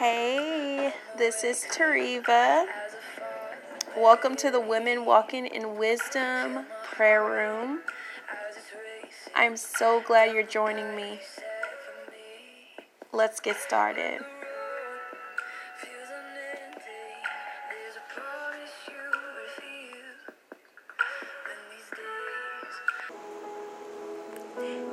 Hey, this is Tariva. Welcome to the Women Walking in Wisdom prayer room. I'm so glad you're joining me. Let's get started.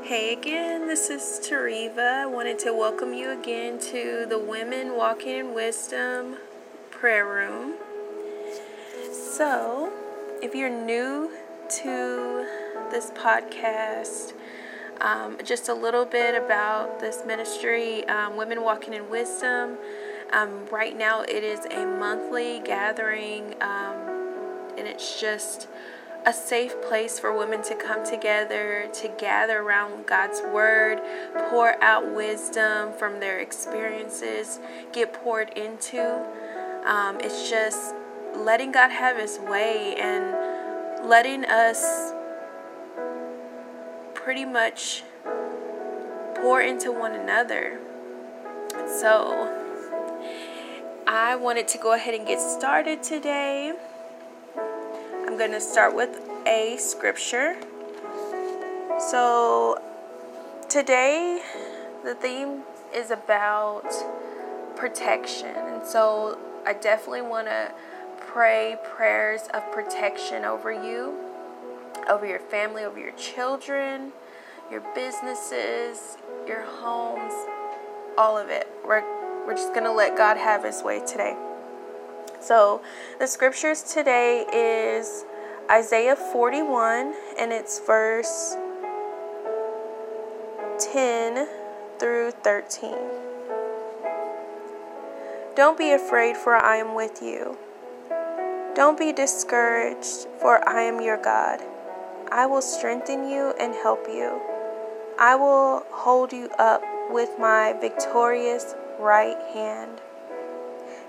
Hey again, this is Tariva. I wanted to welcome you again to the Women Walking in Wisdom prayer room. So, if you're new to this podcast, um, just a little bit about this ministry, um, Women Walking in Wisdom. Um, right now, it is a monthly gathering, um, and it's just a safe place for women to come together, to gather around God's Word, pour out wisdom from their experiences, get poured into. Um, it's just letting God have His way and letting us pretty much pour into one another. So, I wanted to go ahead and get started today. I'm going to start with a scripture. So, today the theme is about protection. And so, I definitely want to pray prayers of protection over you, over your family, over your children, your businesses, your homes, all of it. We're, we're just going to let God have His way today. So, the scriptures today is Isaiah 41, and it's verse 10 through 13. Don't be afraid, for I am with you. Don't be discouraged, for I am your God. I will strengthen you and help you. I will hold you up with my victorious right hand.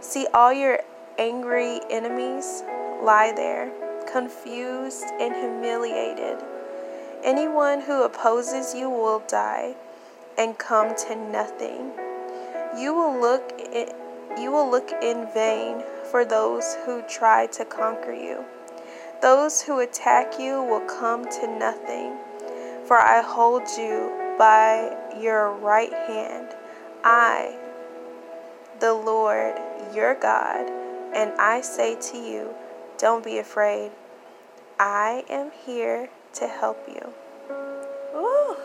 See all your angry enemies lie there, confused and humiliated. Anyone who opposes you will die and come to nothing. You will look in, you will look in vain for those who try to conquer you. Those who attack you will come to nothing, for I hold you by your right hand. I, the Lord, your God, and I say to you, don't be afraid. I am here to help you. Ooh.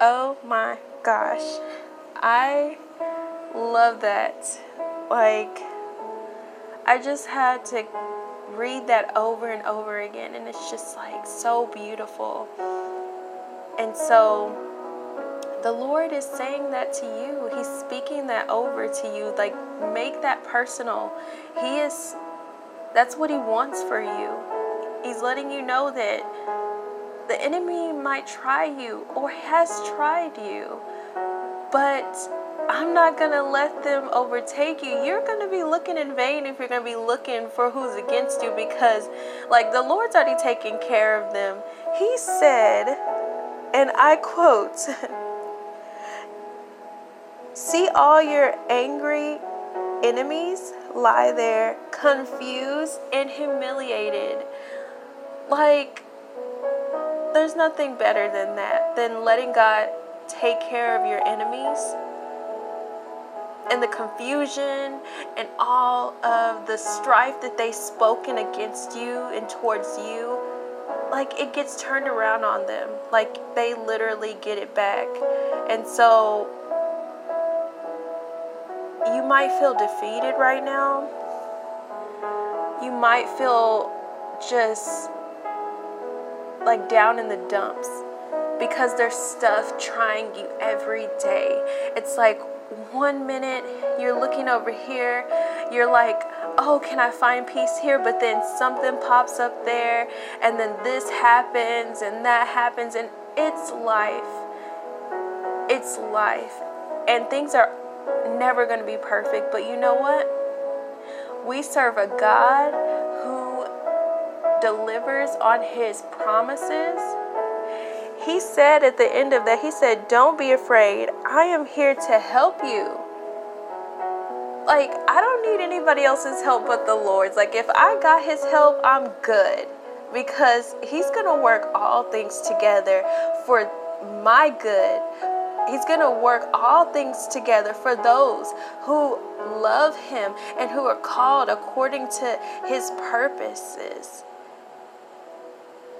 Oh my gosh. I love that. Like, I just had to read that over and over again, and it's just like so beautiful. And so, the Lord is saying that to you. He's speaking that over to you. Like, make that personal. He is, that's what He wants for you. He's letting you know that the enemy might try you or has tried you, but I'm not going to let them overtake you. You're going to be looking in vain if you're going to be looking for who's against you because, like, the Lord's already taken care of them. He said, and I quote, See all your angry enemies lie there, confused and humiliated. Like, there's nothing better than that, than letting God take care of your enemies and the confusion and all of the strife that they've spoken against you and towards you. Like, it gets turned around on them. Like, they literally get it back. And so, you might feel defeated right now. You might feel just like down in the dumps because there's stuff trying you every day. It's like one minute you're looking over here, you're like, oh, can I find peace here? But then something pops up there, and then this happens, and that happens, and it's life. It's life. And things are never going to be perfect, but you know what? We serve a God who delivers on his promises. He said at the end of that, He said, Don't be afraid. I am here to help you. like I don't need anybody else's help but the Lord's. Like if I got his help, I'm good because he's going to work all things together for my good. He's going to work all things together for those who love him and who are called according to his purposes.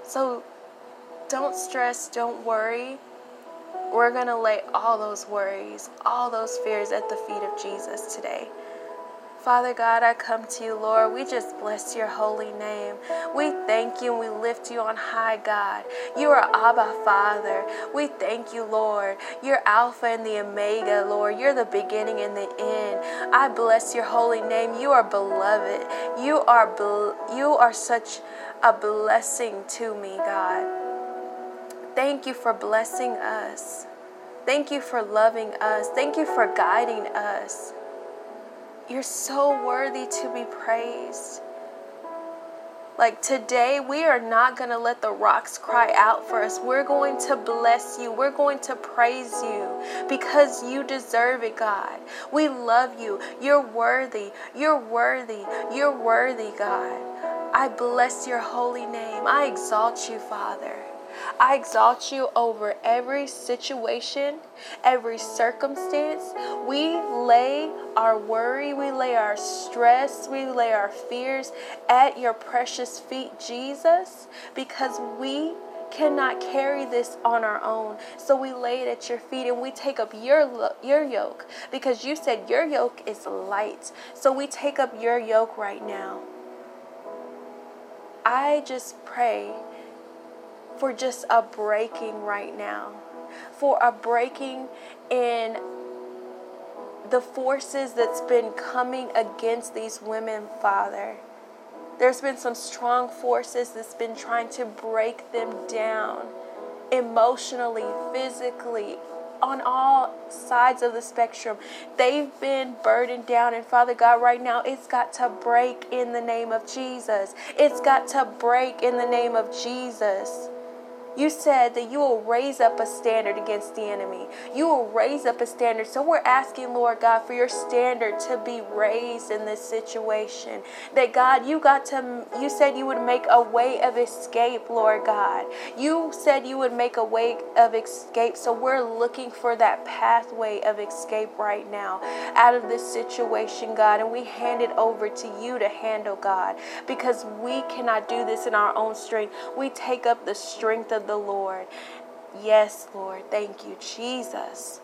So don't stress, don't worry. We're going to lay all those worries, all those fears at the feet of Jesus today. Father God, I come to you, Lord. We just bless your holy name. We thank you and we lift you on high, God. You are Abba, Father. We thank you, Lord. You're Alpha and the Omega, Lord. You're the beginning and the end. I bless your holy name. You are beloved. You are be- you are such a blessing to me, God. Thank you for blessing us. Thank you for loving us. Thank you for guiding us. You're so worthy to be praised. Like today, we are not going to let the rocks cry out for us. We're going to bless you. We're going to praise you because you deserve it, God. We love you. You're worthy. You're worthy. You're worthy, God. I bless your holy name. I exalt you, Father. I exalt you over every situation, every circumstance. We lay our worry, we lay our stress, we lay our fears at your precious feet, Jesus, because we cannot carry this on our own. So we lay it at your feet and we take up your your yoke because you said your yoke is light. So we take up your yoke right now. I just pray for just a breaking right now, for a breaking in the forces that's been coming against these women, Father. There's been some strong forces that's been trying to break them down emotionally, physically, on all sides of the spectrum. They've been burdened down. And Father God, right now, it's got to break in the name of Jesus. It's got to break in the name of Jesus. You said that you will raise up a standard against the enemy. You will raise up a standard. So we're asking, Lord God, for your standard to be raised in this situation. That God, you got to you said you would make a way of escape, Lord God. You said you would make a way of escape. So we're looking for that pathway of escape right now out of this situation, God, and we hand it over to you to handle, God, because we cannot do this in our own strength. We take up the strength of of the Lord. Yes, Lord. Thank you, Jesus.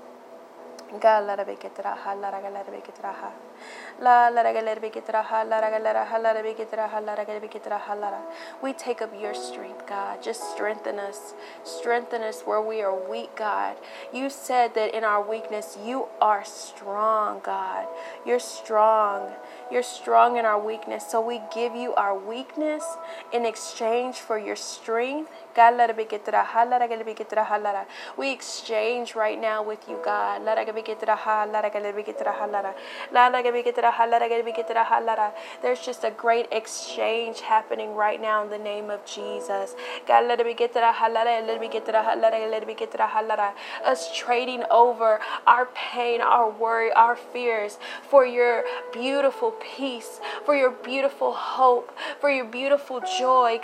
We take up your strength, God. Just strengthen us. Strengthen us where we are weak, God. You said that in our weakness, you are strong, God. You're strong. You're strong in our weakness. So we give you our weakness in exchange for your strength. We exchange right now with you, God. There's just a great exchange happening right now in the name of Jesus. God, let it get to the halada, let me get to the halada, let it get to the halada. us trading over our pain, our worry, our fears for your beautiful peace, for your beautiful hope, for your beautiful joy.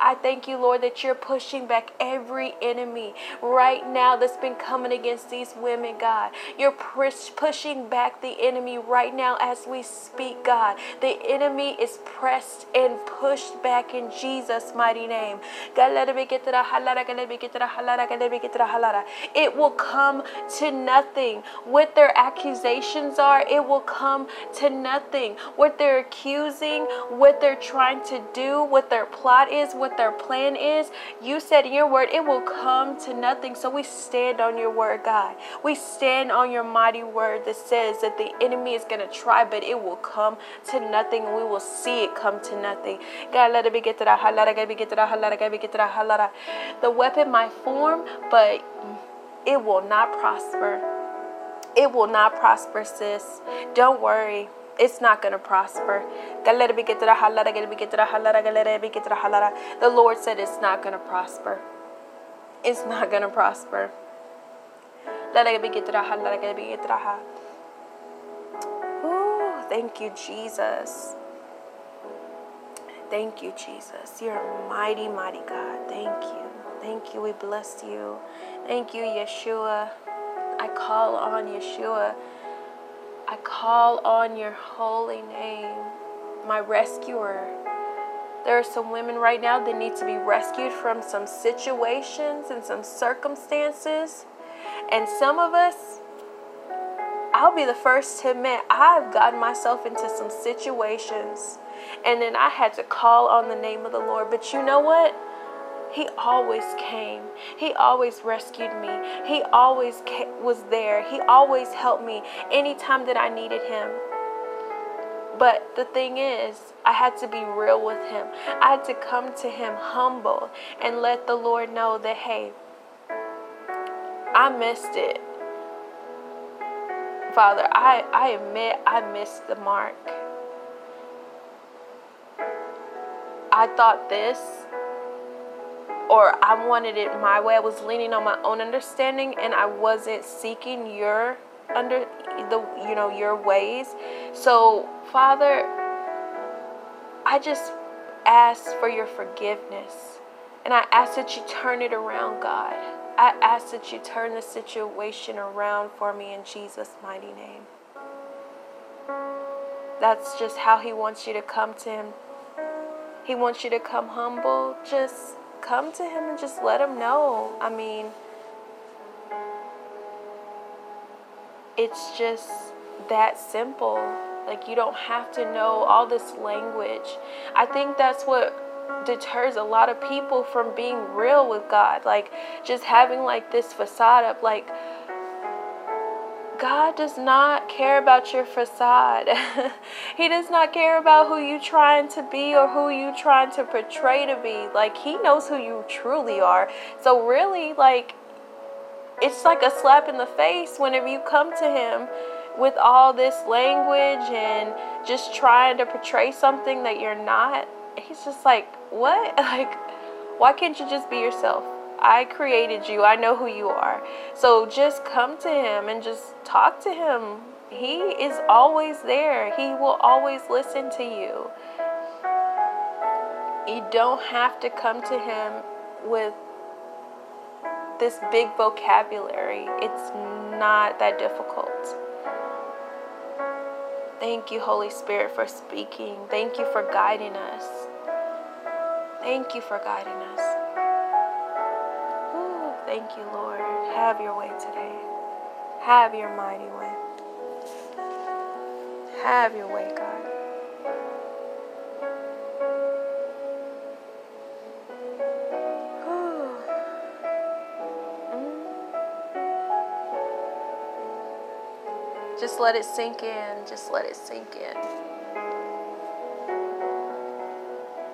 I thank you, Lord, that you're pushing back every enemy right now that's been coming against these women, God. You're pushing back the enemy right now as we speak, God. The enemy is pressed and pushed back in Jesus' mighty name. It will come to nothing. What their accusations are, it will come to nothing. What they're accusing, what they're trying to do, what their plot is, what their plan is, you said in your word, it will come to nothing. So we stand on your word, God. We stand on your mighty word that says that the enemy is going to try, but it will come to nothing. We will see it come to nothing. God, let it be get to the halada gabby get to the halada gabby get to the halada The weapon might form, but it will not prosper. It will not prosper, sis. Don't worry. It's not going to prosper. The Lord said it's not going to prosper. It's not going to prosper. Ooh, thank you, Jesus. Thank you, Jesus. You're a mighty, mighty God. Thank you. Thank you. We bless you. Thank you, Yeshua. I call on Yeshua. I call on your holy name, my rescuer. There are some women right now that need to be rescued from some situations and some circumstances. And some of us, I'll be the first to admit, I've gotten myself into some situations and then I had to call on the name of the Lord. But you know what? He always came. He always rescued me. He always was there. He always helped me anytime that I needed him. But the thing is, I had to be real with him. I had to come to him humble and let the Lord know that, hey, I missed it. Father, I, I admit I missed the mark. I thought this or I wanted it my way. I was leaning on my own understanding and I wasn't seeking your under the you know your ways. So, Father, I just ask for your forgiveness. And I ask that you turn it around, God. I ask that you turn the situation around for me in Jesus' mighty name. That's just how He wants you to come to Him. He wants you to come humble. Just come to Him and just let Him know. I mean, it's just that simple. Like, you don't have to know all this language. I think that's what deters a lot of people from being real with God. Like, just having like this facade up. Like, God does not care about your facade. he does not care about who you trying to be or who you trying to portray to be. Like he knows who you truly are. So really like it's like a slap in the face whenever you come to him with all this language and just trying to portray something that you're not. He's just like, "What? Like why can't you just be yourself?" I created you. I know who you are. So just come to Him and just talk to Him. He is always there, He will always listen to you. You don't have to come to Him with this big vocabulary, it's not that difficult. Thank you, Holy Spirit, for speaking. Thank you for guiding us. Thank you for guiding us. Thank you, Lord. Have your way today. Have your mighty way. Have your way, God. Let it sink in. Just let it sink in.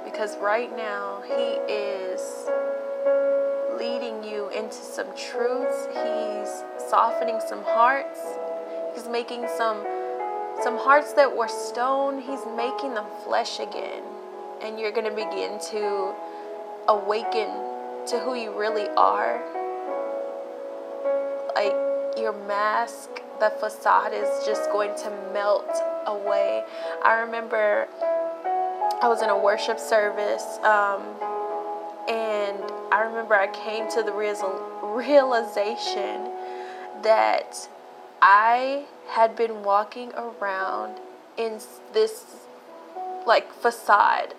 Because right now, He is leading you into some truths. He's softening some hearts. He's making some some hearts that were stone, he's making them flesh again. And you're going to begin to awaken to who you really are. Like your mask, the facade is just going to melt away. I remember I was in a worship service um, and I remember I came to the realization that I had been walking around in this like facade,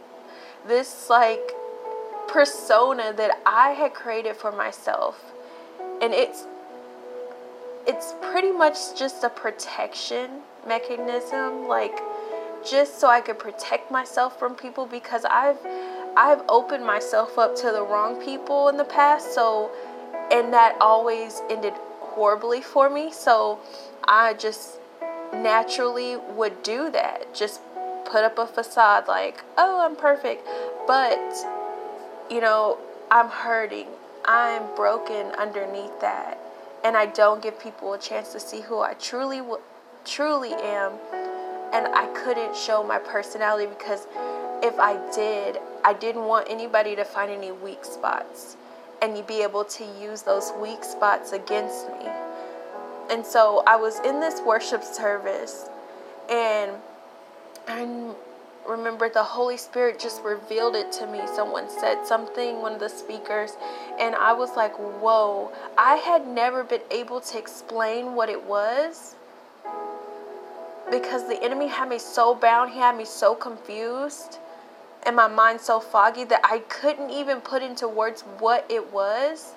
this like persona that I had created for myself. And it's it's pretty much just a protection mechanism like just so I could protect myself from people because I've I've opened myself up to the wrong people in the past, so and that always ended horribly for me. So I just naturally would do that. Just put up a facade like, "Oh, I'm perfect." But you know, I'm hurting. I'm broken underneath that. And I don't give people a chance to see who I truly truly am. And I couldn't show my personality because if I did, I didn't want anybody to find any weak spots. and you be able to use those weak spots against me. And so I was in this worship service and I remember the Holy Spirit just revealed it to me. Someone said something, one of the speakers, and I was like, whoa. I had never been able to explain what it was because the enemy had me so bound, he had me so confused, and my mind so foggy that I couldn't even put into words what it was.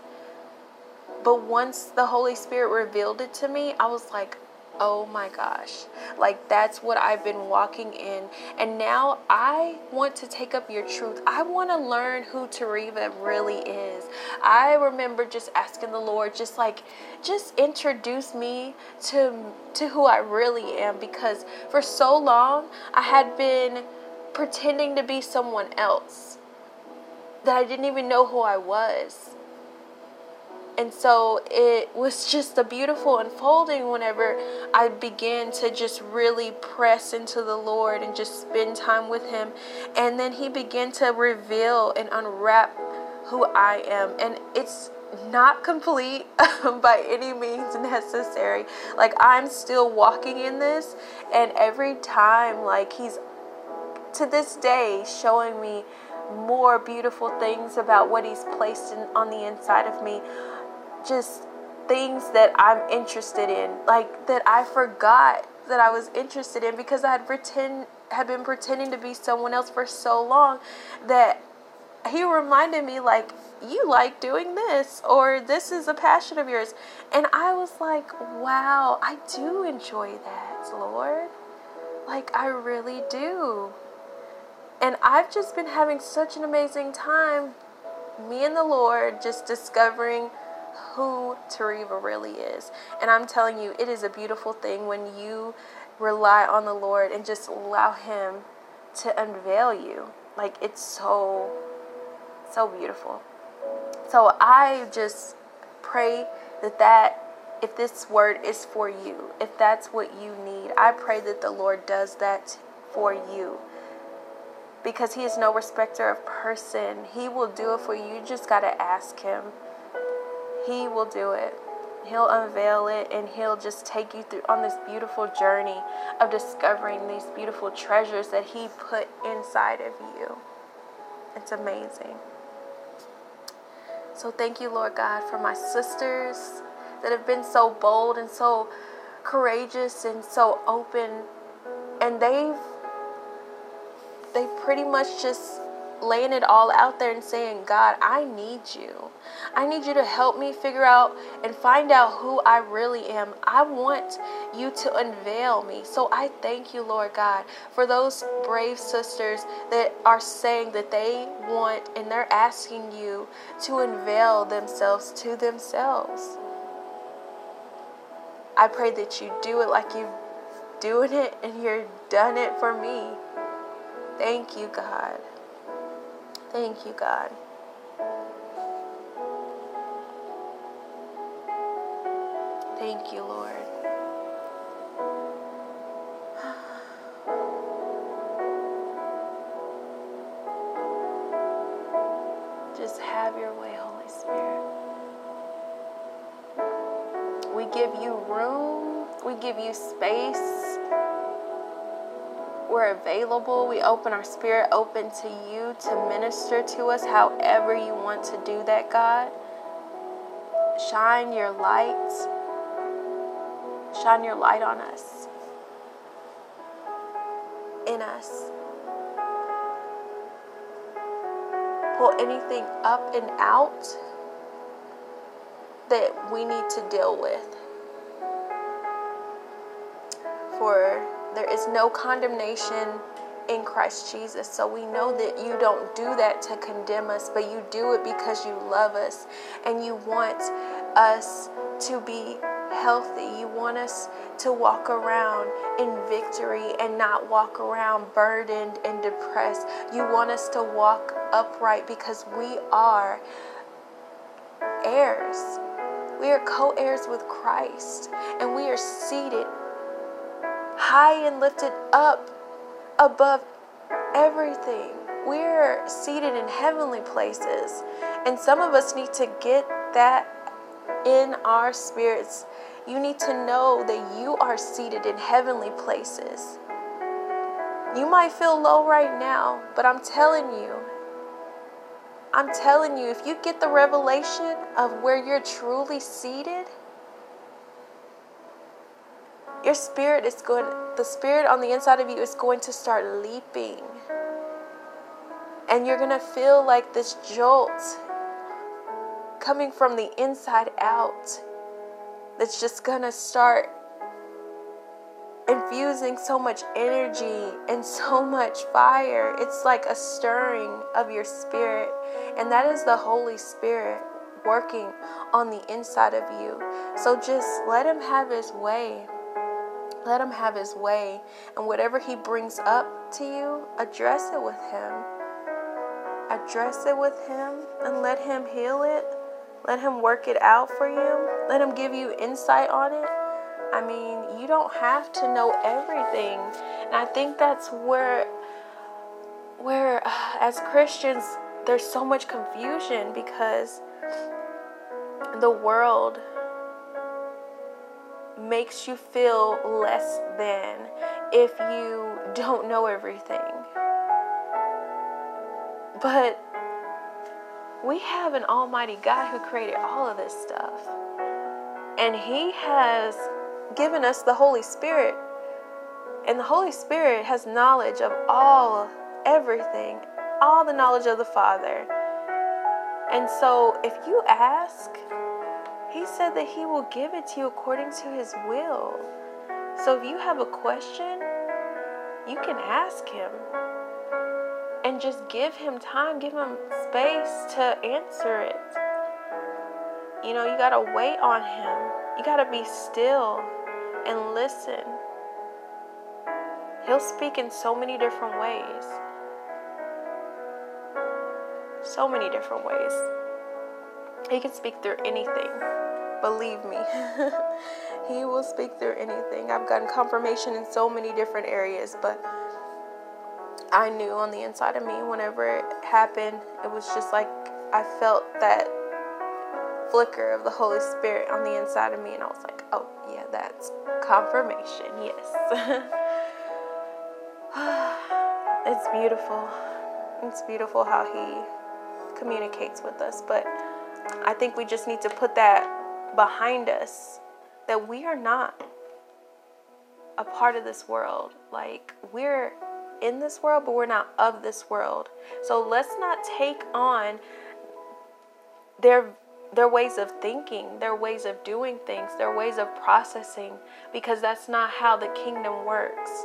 But once the Holy Spirit revealed it to me, I was like, oh my gosh. Like that's what I've been walking in. And now I want to take up your truth. I want to learn who Tereva really is. I remember just asking the Lord, just like, just introduce me to to who I really am because for so long I had been pretending to be someone else that I didn't even know who I was. And so it was just a beautiful unfolding whenever I began to just really press into the Lord and just spend time with Him. And then He began to reveal and unwrap who I am. And it's not complete by any means necessary. Like, I'm still walking in this, and every time, like, He's to this day showing me more beautiful things about what He's placed in, on the inside of me just things that I'm interested in, like that I forgot that I was interested in because I had pretend had been pretending to be someone else for so long that he reminded me like you like doing this or this is a passion of yours. And I was like wow I do enjoy that Lord. Like I really do. And I've just been having such an amazing time me and the Lord just discovering who Tereva really is. And I'm telling you, it is a beautiful thing when you rely on the Lord and just allow Him to unveil you. Like it's so, so beautiful. So I just pray that that if this word is for you, if that's what you need, I pray that the Lord does that for you. Because he is no respecter of person. He will do it for you. You just got to ask him. He will do it. He'll unveil it and he'll just take you through on this beautiful journey of discovering these beautiful treasures that he put inside of you. It's amazing. So thank you, Lord God, for my sisters that have been so bold and so courageous and so open and they've they pretty much just laying it all out there and saying, God, I need you. I need you to help me figure out and find out who I really am. I want you to unveil me. So I thank you, Lord God, for those brave sisters that are saying that they want and they're asking you to unveil themselves to themselves. I pray that you do it like you've doing it and you're done it for me. Thank you, God. Thank you, God. Thank you, Lord. Just have your way, Holy Spirit. We give you room, we give you space we're available. We open our spirit open to you to minister to us however you want to do that, God. Shine your light. Shine your light on us. In us. Pull anything up and out that we need to deal with. For there is no condemnation in Christ Jesus. So we know that you don't do that to condemn us, but you do it because you love us and you want us to be healthy. You want us to walk around in victory and not walk around burdened and depressed. You want us to walk upright because we are heirs. We are co heirs with Christ and we are seated high and lifted up above everything. we're seated in heavenly places. And some of us need to get that in our spirits. You need to know that you are seated in heavenly places. You might feel low right now, but I'm telling you, I'm telling you, if you get the revelation of where you're truly seated, your spirit is going, the spirit on the inside of you is going to start leaping. And you're going to feel like this jolt coming from the inside out that's just going to start infusing so much energy and so much fire. It's like a stirring of your spirit. And that is the Holy Spirit working on the inside of you. So just let Him have His way. Let Him have His way. And whatever He brings up to you, address it with Him. Address it with Him and let Him heal it. Let Him work it out for you. Let Him give you insight on it. I mean, you don't have to know everything. And I think that's where where uh, as Christians there's so much confusion because the world makes you feel less than if you don't know everything. But we have an almighty God who created all of this stuff. And he has given us the Holy Spirit. And the Holy Spirit has knowledge of all, everything, all the knowledge of the Father. And so if you ask, He said that He will give it to you according to His will. So if you have a question, you can ask Him. And just give Him time, give Him space to answer it. You know, you got to wait on Him. You got to be still and listen. He'll speak in so many different ways. So many different ways. He can speak through anything. Believe me. he will speak through anything. I've gotten confirmation in so many different areas, but I knew on the inside of me whenever it happened, it was just like I felt that flicker of the Holy Spirit on the inside of me, and I was like, oh, yeah, that's confirmation, yes. it's beautiful. It's beautiful how He communicates with us, but I think we just need to put that behind us that we are not a part of this world. Like, we're in this world, but we're not of this world. So let's not take on their their ways of thinking, their ways of doing things, their ways of processing, because that's not how the kingdom works.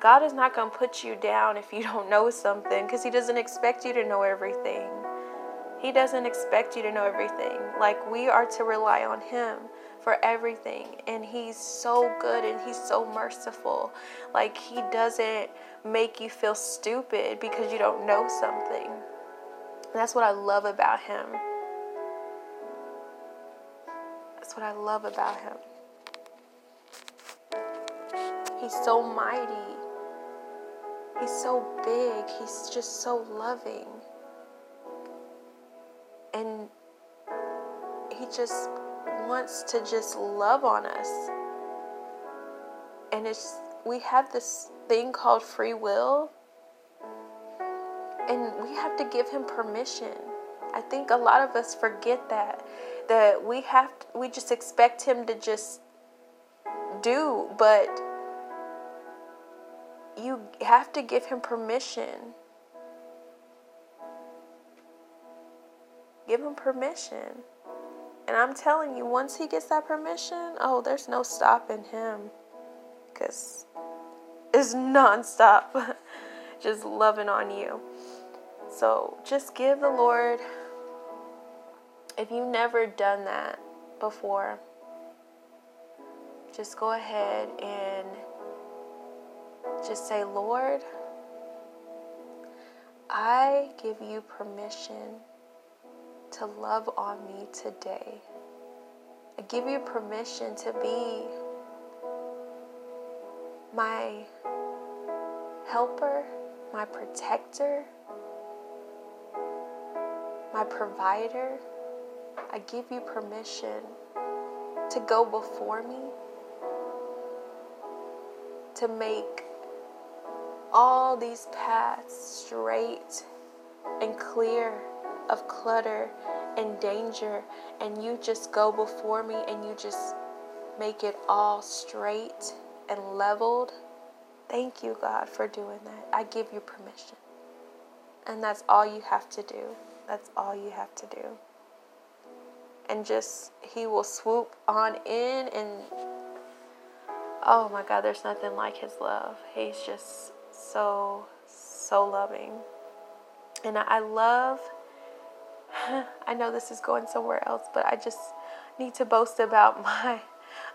God is not going to put you down if you don't know something because He doesn't expect you to know everything. He doesn't expect you to know everything. Like, we are to rely on Him for everything. And He's so good and He's so merciful. Like, He doesn't make you feel stupid because you don't know something. That's what I love about Him. That's what I love about him. He's so mighty. He's so big. He's just so loving. And he just wants to just love on us. And it's we have this thing called free will. And we have to give him permission. I think a lot of us forget that that we have to, we just expect him to just do, but you have to give him permission. Give him permission. And I'm telling you, once he gets that permission, oh, there's no stopping him. Because it's nonstop, just loving on you. So just give the Lord if you've never done that before, just go ahead and just say, Lord, I give you permission to love on me today. I give you permission to be my helper, my protector, my provider. I give you permission to go before me, to make all these paths straight and clear of clutter and danger, and you just go before me and you just make it all straight and leveled. Thank you, God, for doing that. I give you permission. And that's all you have to do. That's all you have to do. And just, He will swoop on in and, oh my God, there's nothing like His love. He's just so, so loving. And I love, I know this is going somewhere else, but I just need to boast about my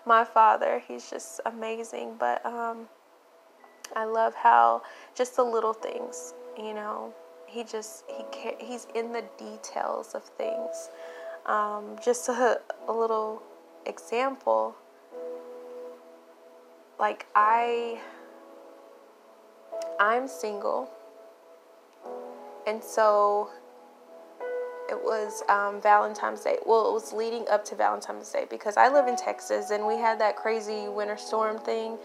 my father. He's just amazing. But um, I love how just the little things, you know, he just he he's in the details of things. Um, just a, a little example. Like I, I'm single, and so it was um, Valentine's Day. Well, it was leading up to Valentine's Day because I live in Texas and we had that crazy winter storm thing.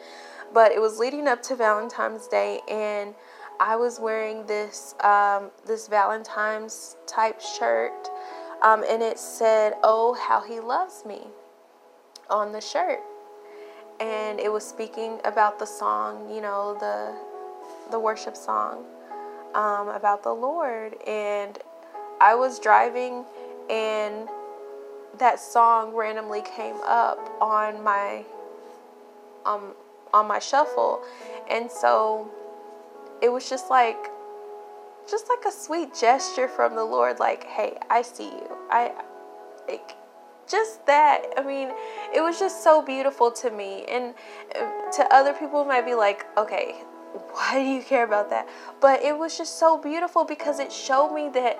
But it was leading up to Valentine's Day, and I was wearing this um, this Valentine's type shirt, um, and it said, "Oh, how he loves me," on the shirt, and it was speaking about the song, you know, the the worship song um, about the Lord, and I was driving and that song randomly came up on my um on my shuffle. And so it was just like just like a sweet gesture from the Lord like hey I see you. I like just that. I mean it was just so beautiful to me. And uh, to other people might be like okay why do you care about that? But it was just so beautiful because it showed me that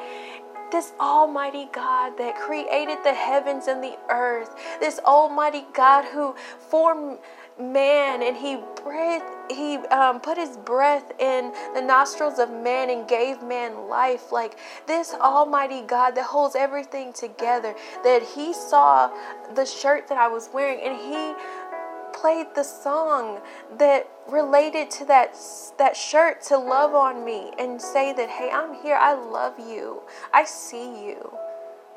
this almighty God that created the heavens and the earth, this almighty God who formed man and he breathed he um, put his breath in the nostrils of man and gave man life. Like this almighty god that holds everything together that he saw the shirt that i was wearing and he played the song that related to that that shirt to love on me and say that hey i'm here. I love you. I see you.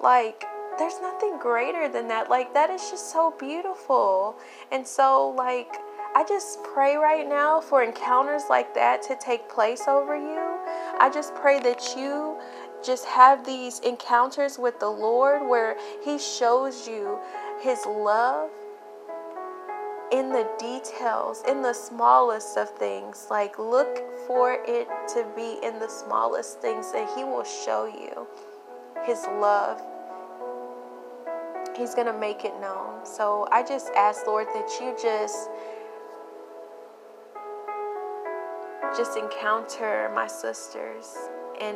Like there's nothing greater than that. Like that is just so beautiful. And so like I just pray right now for encounters like that to take place over you. I just pray that you just have these encounters with the Lord where He shows you His love in the details, in the smallest of things. Like, look for it to be in the smallest things that He will show you His love. He's going to make it known. So I just ask, Lord, that you just. Just encounter my sisters in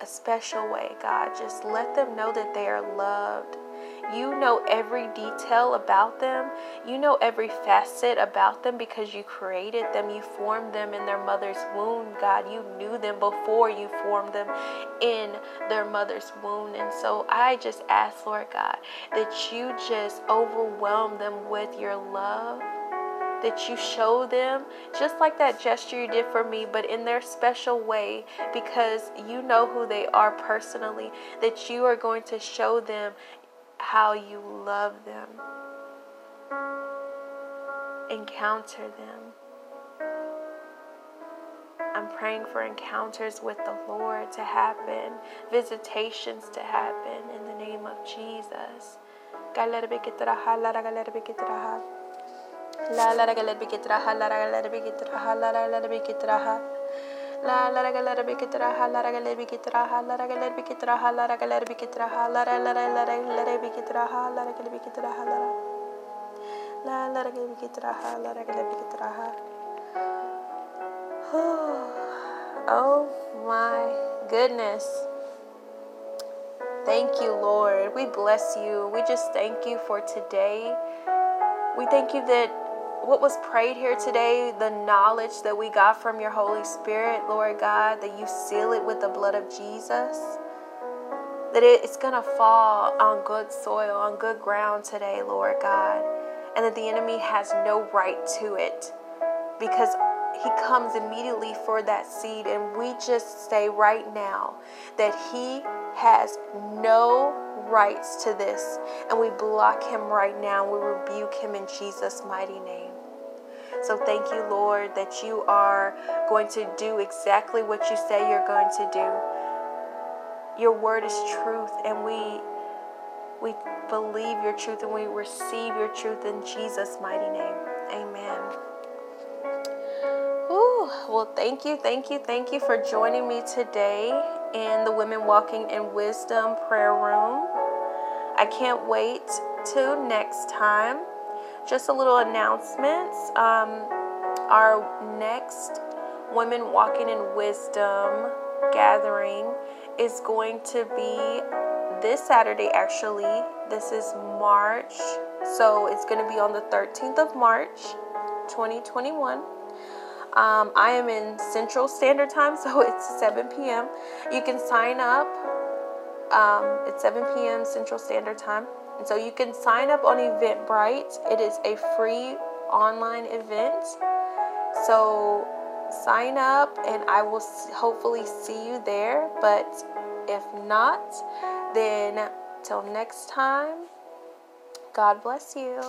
a special way, God. Just let them know that they are loved you know every detail about them. You know every facet about them because you created them. You formed them in their mother's womb, God. You knew them before you formed them in their mother's womb. And so I just ask, Lord God, that you just overwhelm them with your love that you show them, just like that gesture you did for me, but in their special way, because you know who they are personally, that you are going to show them how you love them. Encounter them. I'm praying for encounters with the Lord to happen, visitations to happen in the name of Jesus. La la la la kitraha la la galer bi kitraha la la la la la galer bi kitraha la la galer bi kitraha la la la la galer bi kitraha la la galer bi kitraha Oh my goodness. Thank you, Lord. We bless you. We just thank you for today. We thank you that what was prayed here today, the knowledge that we got from your Holy Spirit, Lord God, that you seal it with the blood of Jesus, that it's going to fall on good soil, on good ground today, Lord God, and that the enemy has no right to it because he comes immediately for that seed. And we just say right now that he has no rights to this. And we block him right now. We rebuke him in Jesus' mighty name. So thank you, Lord, that you are going to do exactly what you say you're going to do. Your word is truth, and we we believe your truth and we receive your truth in Jesus' mighty name. Amen. Ooh, well, thank you, thank you, thank you for joining me today in the Women Walking in Wisdom prayer room. I can't wait till next time. Just a little announcements. Um, our next Women Walking in Wisdom gathering is going to be this Saturday, actually. This is March. So it's going to be on the 13th of March, 2021. Um, I am in Central Standard Time, so it's 7 p.m. You can sign up. Um, it's 7 p.m. Central Standard Time. And so you can sign up on Eventbrite. It is a free online event. So sign up and I will hopefully see you there. But if not, then till next time, God bless you.